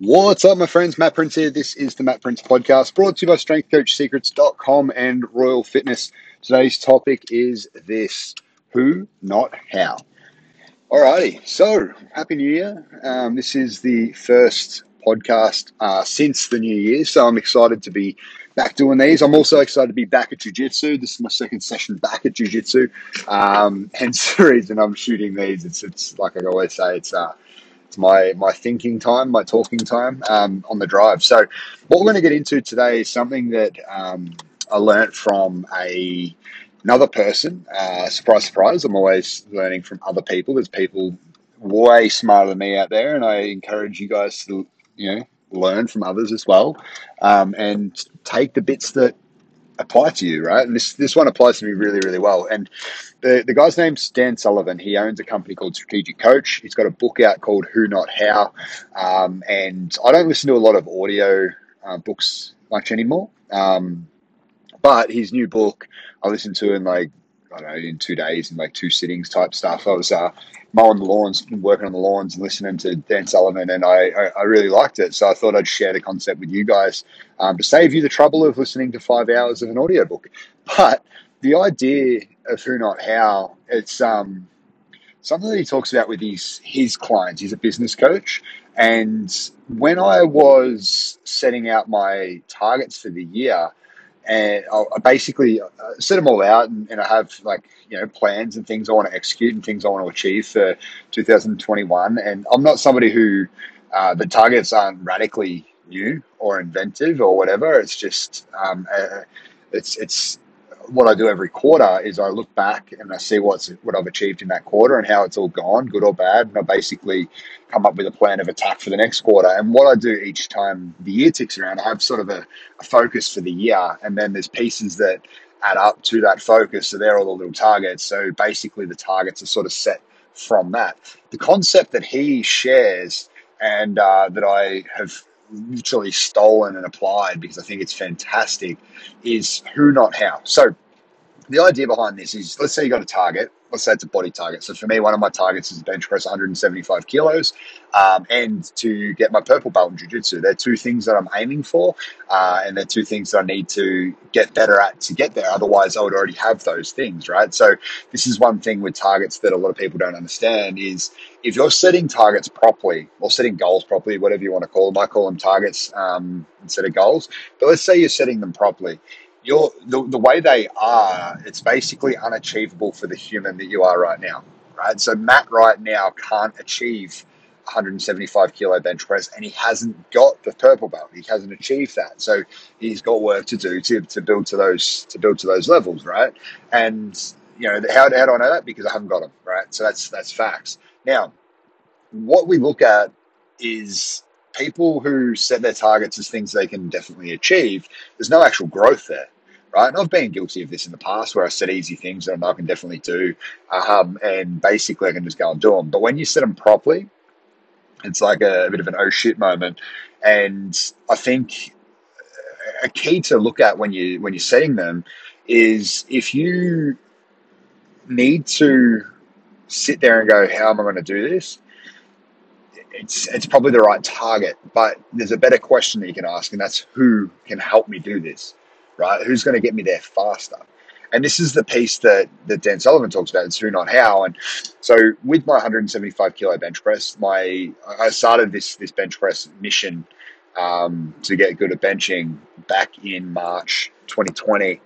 What's up, my friends? Matt Prince here. This is the Matt Prince podcast brought to you by StrengthCoachSecrets.com and Royal Fitness. Today's topic is this who, not how. Alrighty, so Happy New Year. Um, this is the first podcast uh, since the new year, so I'm excited to be back doing these. I'm also excited to be back at Jiu Jitsu. This is my second session back at Jiu Jitsu. Um, hence the reason I'm shooting these. It's, it's like I always say, it's uh, it's my my thinking time, my talking time um, on the drive. So, what we're going to get into today is something that um, I learnt from a another person. Uh, surprise, surprise! I'm always learning from other people. There's people way smarter than me out there, and I encourage you guys to you know learn from others as well, um, and take the bits that apply to you, right? And this this one applies to me really, really well. And the, the guy's name's Dan Sullivan. He owns a company called Strategic Coach. He's got a book out called Who Not How. Um, and I don't listen to a lot of audio uh, books much anymore. Um, but his new book, I listened to in like I don't know, in two days, in like two sittings type stuff. I was uh, mowing the lawns, working on the lawns, and listening to Dan Sullivan, and I, I, I, really liked it. So I thought I'd share the concept with you guys um, to save you the trouble of listening to five hours of an audiobook. But the idea of who, not how, it's um, something that he talks about with his his clients. He's a business coach, and when I was setting out my targets for the year and I basically uh, set them all out, and, and, I have like you know plans and things I want to execute and things I want to achieve for 2021. And I'm not somebody who uh, the targets aren't radically new or inventive or whatever. It's just um, uh, it's it's what I do every quarter is I look back and I see what's what I've achieved in that quarter and how it's all gone, good or bad, and I basically come up with a plan of attack for the next quarter. And what I do each time the year ticks around, I have sort of a, a focus for the year, and then there's pieces that add up to that focus. So they're all the little targets. So basically, the targets are sort of set from that. The concept that he shares and uh, that I have literally stolen and applied because I think it's fantastic is who, not how. So the idea behind this is let's say you got a target let's say it's a body target. So for me, one of my targets is bench press 175 kilos um, and to get my purple belt in jiu-jitsu. They're two things that I'm aiming for uh, and they're two things that I need to get better at to get there. Otherwise, I would already have those things, right? So this is one thing with targets that a lot of people don't understand is if you're setting targets properly or setting goals properly, whatever you want to call them, I call them targets um, instead of goals. But let's say you're setting them properly you're the, the way they are, it's basically unachievable for the human that you are right now, right? So Matt right now can't achieve 175 kilo bench press and he hasn't got the purple belt. He hasn't achieved that. So he's got work to do to, to build to those to build to those levels, right? And you know, how, how do I know that? Because I haven't got them, right? So that's that's facts. Now, what we look at is people who set their targets as things they can definitely achieve, there's no actual growth there, right? And I've been guilty of this in the past where I set easy things that I can definitely do, um, and basically I can just go and do them. But when you set them properly, it's like a, a bit of an oh shit moment. And I think a key to look at when you when you're setting them is if you need to sit there and go, how am I going to do this? it's it's probably the right target. But there's a better question that you can ask, and that's who can help me do this, right? Who's going to get me there faster? And this is the piece that, that Dan Sullivan talks about. It's who, not how. And so with my 175 kilo bench press, my I started this this bench press mission um, to get good at benching back in March 2020.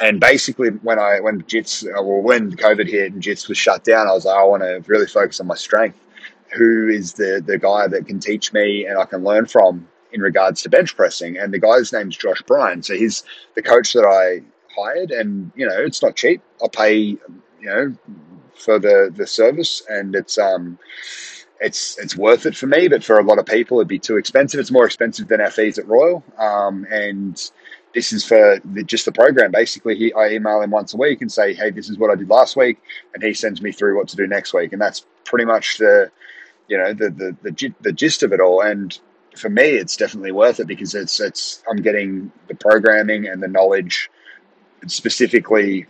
And basically, when I when JITS or when COVID hit and JITS was shut down, I was like, I want to really focus on my strength who is the the guy that can teach me and I can learn from in regards to bench pressing. And the guy's name's Josh Bryant. So he's the coach that I hired, and you know it's not cheap. I pay you know for the the service, and it's um it's it's worth it for me. But for a lot of people, it'd be too expensive. It's more expensive than our fees at Royal, um, and this is for the, just the program. Basically, he, I email him once a week and say, "Hey, this is what I did last week," and he sends me through what to do next week, and that's pretty much the you know the the the, the gist of it all. And for me, it's definitely worth it because it's it's I'm getting the programming and the knowledge specifically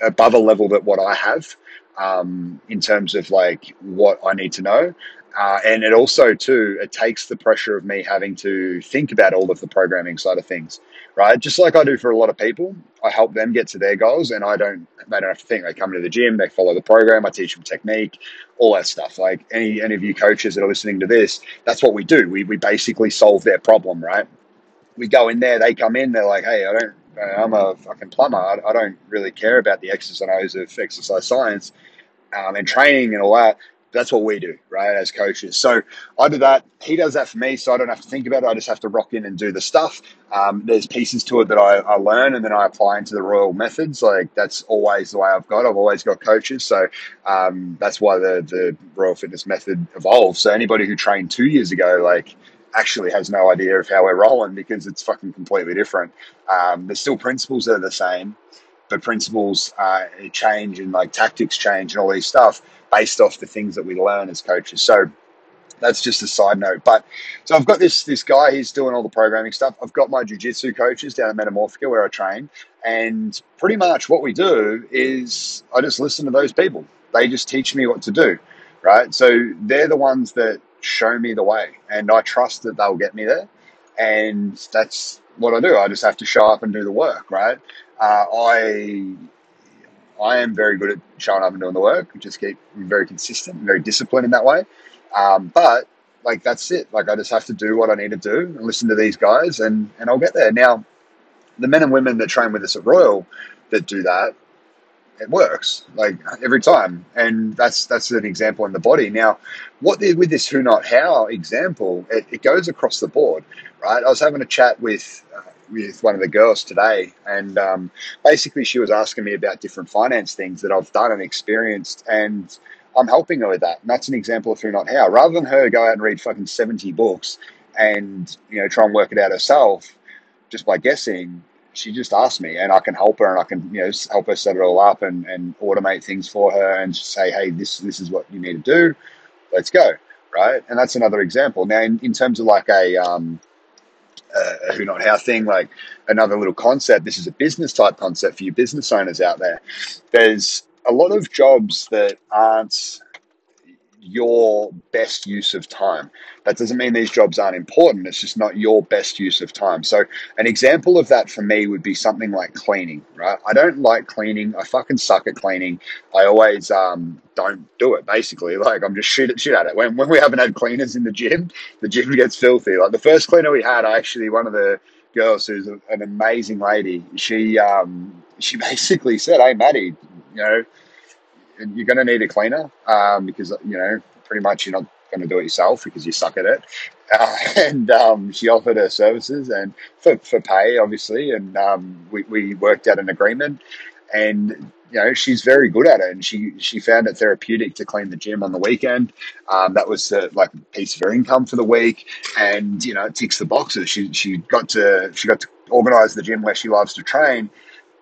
above a level that what I have um, in terms of like what I need to know. Uh, and it also too it takes the pressure of me having to think about all of the programming side of things right? Just like i do for a lot of people i help them get to their goals and i don't they don't have to think. They come to the gym they follow the program i teach them technique all that stuff. Like any any of you coaches that are listening to this that's what we do. We, we basically solve their problem right? We go in there they come in they're like hey i don't i'm a fucking plumber. I, don't really care about the x's and o's of exercise science um, and training and all that that's what we do, right, as coaches. So I do that. He does that for me, so I don't have to think about it. I just have to rock in and do the stuff. Um, there's pieces to it that I, I, learn and then I apply into the Royal methods. Like that's always the way I've got. I've always got coaches, so um, that's why the the Royal Fitness method evolved. So anybody who trained two years ago, like actually has no idea of how we're rolling because it's fucking completely different. Um, there's still principles that are the same, but principles uh, change and like tactics change and all these stuff based off the things that we learn as coaches. So that's just a side note. But so I've got this this guy. He's doing all the programming stuff. I've got my jujitsu coaches down at Metamorphica where I train, and pretty much what we do is I just listen to those people. They just teach me what to do, right? So they're the ones that show me the way, and I trust that they'll get me there. And that's what I do. I just have to show up and do the work, right? Uh, I I am very good at showing up and doing the work. Just keep very consistent, very disciplined in that way. Um, but like that's it. Like I just have to do what I need to do and listen to these guys, and and I'll get there. Now, the men and women that train with us at Royal that do that, it works like every time, and that's that's an example in the body. Now, what with this who not how example, it, it goes across the board, right? I was having a chat with. Uh, with one of the girls today, and um, basically she was asking me about different finance things that I've done and experienced, and I'm helping her with that. And that's an example of who not how. Rather than her go out and read fucking 70 books and you know try and work it out herself just by guessing, she just asked me, and I can help her, and I can you know help her set it all up and, and automate things for her, and say, hey, this this is what you need to do. Let's go, right? And that's another example. Now, in, in terms of like a um, a who not how thing, like another little concept. This is a business type concept for you business owners out there. There's a lot of jobs that aren't your best use of time. That doesn't mean these jobs aren't important. It's just not your best use of time. So, an example of that for me would be something like cleaning, right? I don't like cleaning. I fucking suck at cleaning. I always um, don't do it, basically. Like, I'm just shit at, shit at it. When, when we haven't had cleaners in the gym, the gym gets filthy. Like, the first cleaner we had, I actually, one of the girls who's an amazing lady, she, um, she basically said, Hey, Maddie, you know, you're going to need a cleaner um, because you know pretty much you're not going to do it yourself because you suck at it. Uh, and um, she offered her services and for, for pay, obviously, and um, we, we worked out an agreement. And you know she's very good at it, and she she found it therapeutic to clean the gym on the weekend. Um, that was like a piece of her income for the week, and you know it ticks the boxes. She she got to she got to organise the gym where she loves to train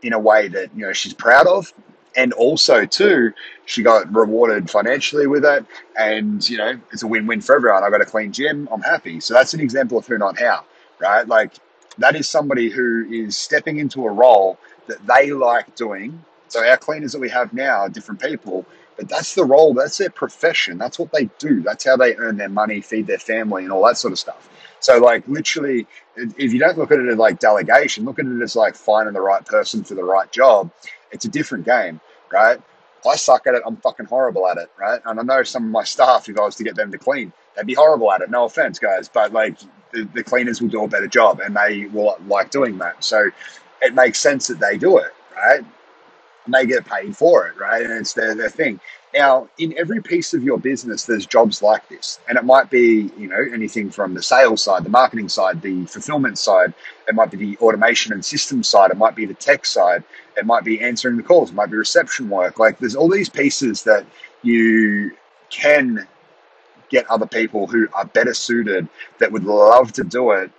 in a way that you know she's proud of and also too she got rewarded financially with it. And you know it's a win-win for everyone. I got a clean gym. I'm happy. So that's an example of who not how right? Like that is somebody who is stepping into a role that they like doing. So our cleaners that we have now are different people but that's the role. That's their profession. That's what they do. That's how they earn their money feed their family and all that sort of stuff. So like literally if you don't look at it as like delegation look at it as like finding the right person for the right job it's a different game, right? I suck at it. I'm fucking horrible at it, right? And I know some of my staff, if I was to get them to clean, they'd be horrible at it. No offense, guys, but like the, the cleaners will do a better job and they will like doing that. So it makes sense that they do it, right? And they get paid for it, right? And it's their, their thing. Now, in every piece of your business, there's jobs like this. And it might be, you know, anything from the sales side, the marketing side, the fulfillment side. It might be the automation and system side. It might be the tech side. It might be answering the calls. It might be reception work. Like there's all these pieces that you can get other people who are better suited that would love to do it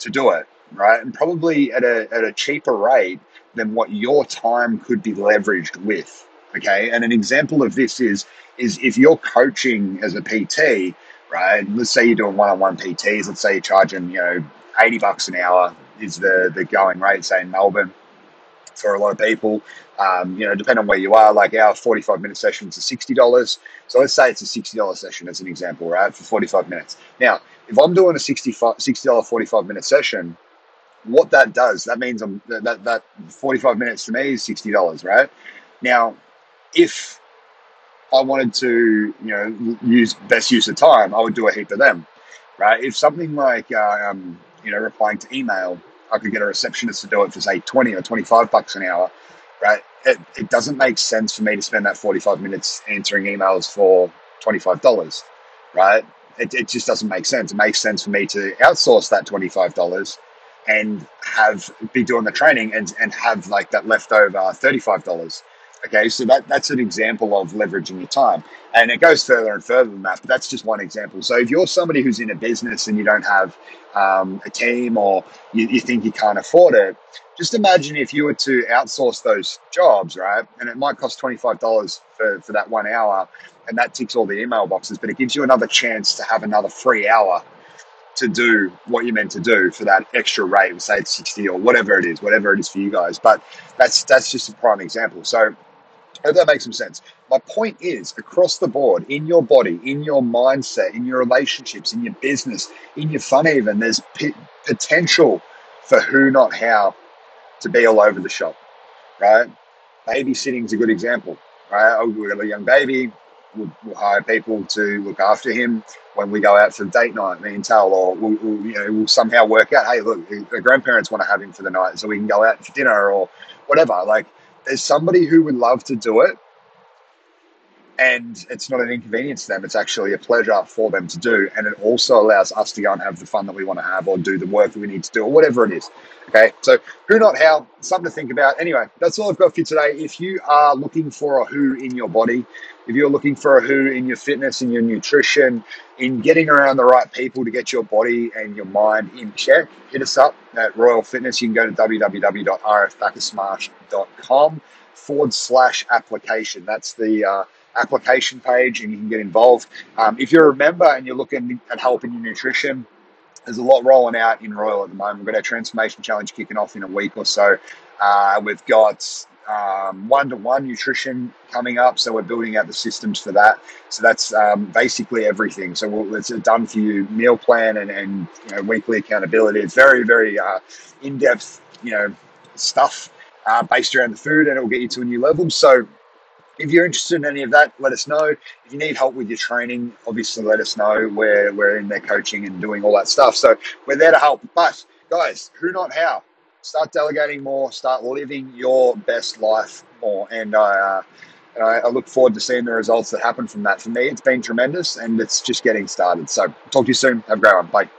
to do it, right? And probably at a, at a cheaper rate than what your time could be leveraged with. Okay. And an example of this is is if you're coaching as a PT, right? Let's say you're doing one-on-one PTs, let's say you're charging, you know, 80 bucks an hour is the the going rate, say in Melbourne for a lot of people. Um, you know, depending on where you are, like our 45 minute sessions are $60. So let's say it's a $60 session as an example, right? For 45 minutes. Now, if I'm doing a $60, 45 minute session, what that does, that means I'm that, that 45 minutes to me is $60, right? Now, if I wanted to, you know, use best use of time, I would do a heap of them, right? If something like, uh, um, you know, replying to email, I could get a receptionist to do it for say 20 or 25 bucks an hour, right? It, it doesn't make sense for me to spend that 45 minutes answering emails for $25, right? It, it just doesn't make sense. It makes sense for me to outsource that $25 and have be doing the training and, and have like that leftover $35 Okay, so that, that's an example of leveraging your time. And it goes further and further than that, but that's just one example. So if you're somebody who's in a business and you don't have um, a team or you, you think you can't afford it, just imagine if you were to outsource those jobs, right? And it might cost $25 for, for that one hour, and that ticks all the email boxes, but it gives you another chance to have another free hour to do what you're meant to do for that extra rate, say it's 60 or whatever it is, whatever it is for you guys. But that's that's just a prime example. So hope that makes some sense. My point is across the board, in your body, in your mindset, in your relationships, in your business, in your fun, even, there's p- potential for who, not how, to be all over the shop, right? Babysitting is a good example, right? Oh, we've got a young baby, we'll, we'll, hire people to look after him when we go out for date night, me and Tal, or we'll, we'll, you know, we'll somehow work out, hey, look, the grandparents want to have him for the night, so we can go out for dinner or whatever. Like, there's somebody who would love to do it and it's not an inconvenience to them. It's actually a pleasure for them to do and it also allows us to go and have the fun that we want to have or do the work that we need to do or whatever it is okay? So who not how something to think about. Anyway that's all i've got for you today. If you are looking for a who in your body if you're looking for a who in your fitness in your nutrition in getting around the right people to get your body and your mind in check hit us up at royal fitness. You can go to www.rfbacchusmarsh.com forward slash application. That's the uh, application page and you can get involved. Um, if you're a member and you're looking at helping your nutrition, there's a lot rolling out in Royal at the moment. We've got our transformation challenge kicking off in a week or so. Uh, we've got one to one nutrition coming up, so we're building out the systems for that. So that's um, basically everything. So we'll, it's a done for you meal plan and, and you know, weekly accountability. It's very, very uh, in depth, you know, stuff uh, based around the food, and it will get you to a new level. So if you're interested in any of that, let us know. If you need help with your training, obviously let us know. We're, we're in there coaching and doing all that stuff. So we're there to help. But guys, who not how? Start delegating more, start living your best life more. And I, uh, I look forward to seeing the results that happen from that. For me, it's been tremendous and it's just getting started. So talk to you soon. Have a great one. Bye.